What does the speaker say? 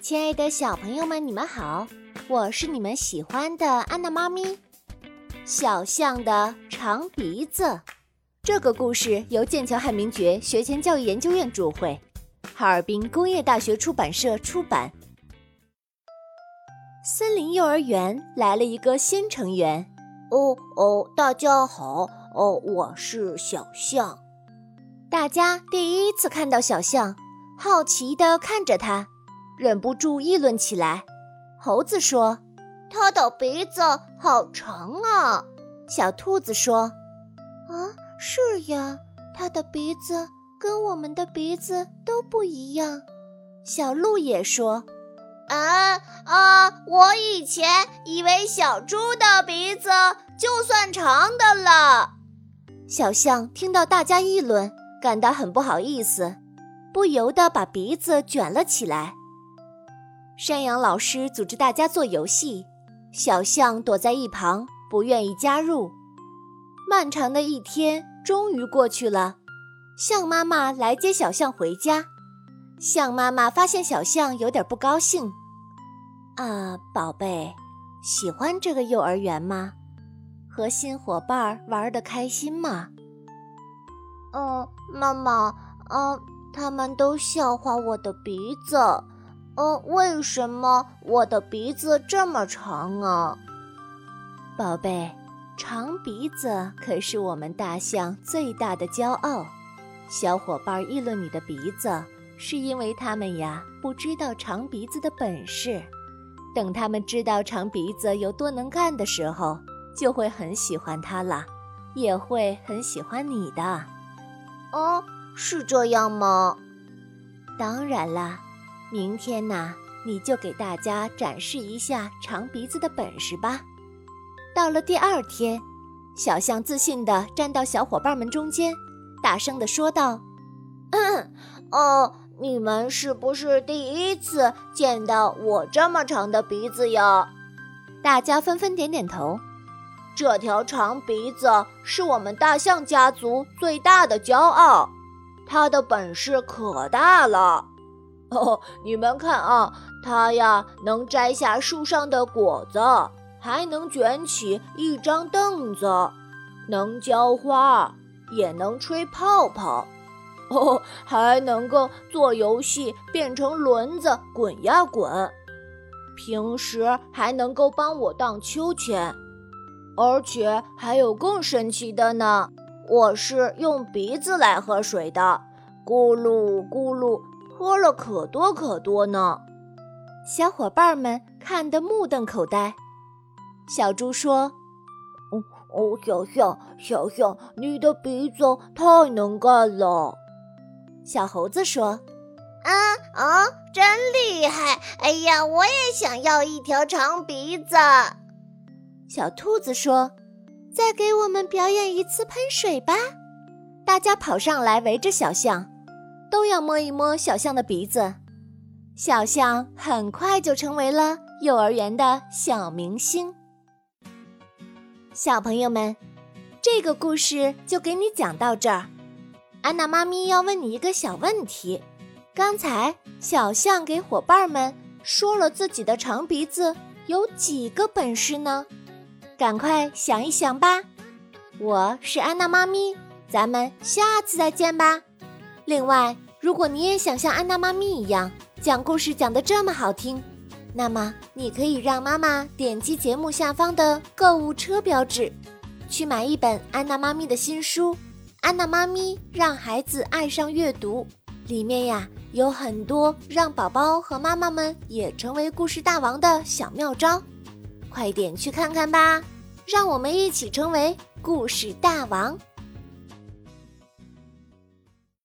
亲爱的小朋友们，你们好，我是你们喜欢的安娜妈咪。小象的长鼻子，这个故事由剑桥汉明爵学前教育研究院著会，哈尔滨工业大学出版社出版。森林幼儿园来了一个新成员。哦哦，大家好，哦，我是小象。大家第一次看到小象，好奇地看着它，忍不住议论起来。猴子说：“它的鼻子好长啊！”小兔子说：“啊，是呀，它的鼻子跟我们的鼻子都不一样。”小鹿也说：“啊啊，我以前以为小猪的鼻子就算长的了。”小象听到大家议论。感到很不好意思，不由得把鼻子卷了起来。山羊老师组织大家做游戏，小象躲在一旁，不愿意加入。漫长的一天终于过去了，象妈妈来接小象回家。象妈妈发现小象有点不高兴。啊，宝贝，喜欢这个幼儿园吗？和新伙伴玩的开心吗？嗯，妈妈，嗯，他们都笑话我的鼻子，嗯，为什么我的鼻子这么长啊？宝贝，长鼻子可是我们大象最大的骄傲。小伙伴议论你的鼻子，是因为他们呀不知道长鼻子的本事。等他们知道长鼻子有多能干的时候，就会很喜欢它了，也会很喜欢你的。哦，是这样吗？当然啦，明天呐，你就给大家展示一下长鼻子的本事吧。到了第二天，小象自信地站到小伙伴们中间，大声地说道：“嗯，哦，你们是不是第一次见到我这么长的鼻子呀？”大家纷纷点点头。这条长鼻子是我们大象家族最大的骄傲，它的本事可大了。哦，你们看啊，它呀能摘下树上的果子，还能卷起一张凳子，能浇花，也能吹泡泡，哦，还能够做游戏变成轮子滚呀滚，平时还能够帮我荡秋千。而且还有更神奇的呢！我是用鼻子来喝水的，咕噜咕噜，喝了可多可多呢。小伙伴们看得目瞪口呆。小猪说：“哦哦，小象，小象，你的鼻子太能干了。”小猴子说：“啊啊，真厉害！哎呀，我也想要一条长鼻子。”小兔子说：“再给我们表演一次喷水吧！”大家跑上来围着小象，都要摸一摸小象的鼻子。小象很快就成为了幼儿园的小明星。小朋友们，这个故事就给你讲到这儿。安娜妈咪要问你一个小问题：刚才小象给伙伴们说了自己的长鼻子有几个本事呢？赶快想一想吧！我是安娜妈咪，咱们下次再见吧。另外，如果你也想像安娜妈咪一样讲故事讲得这么好听，那么你可以让妈妈点击节目下方的购物车标志，去买一本安娜妈咪的新书《安娜妈咪让孩子爱上阅读》，里面呀有很多让宝宝和妈妈们也成为故事大王的小妙招。快点去看看吧，让我们一起成为故事大王。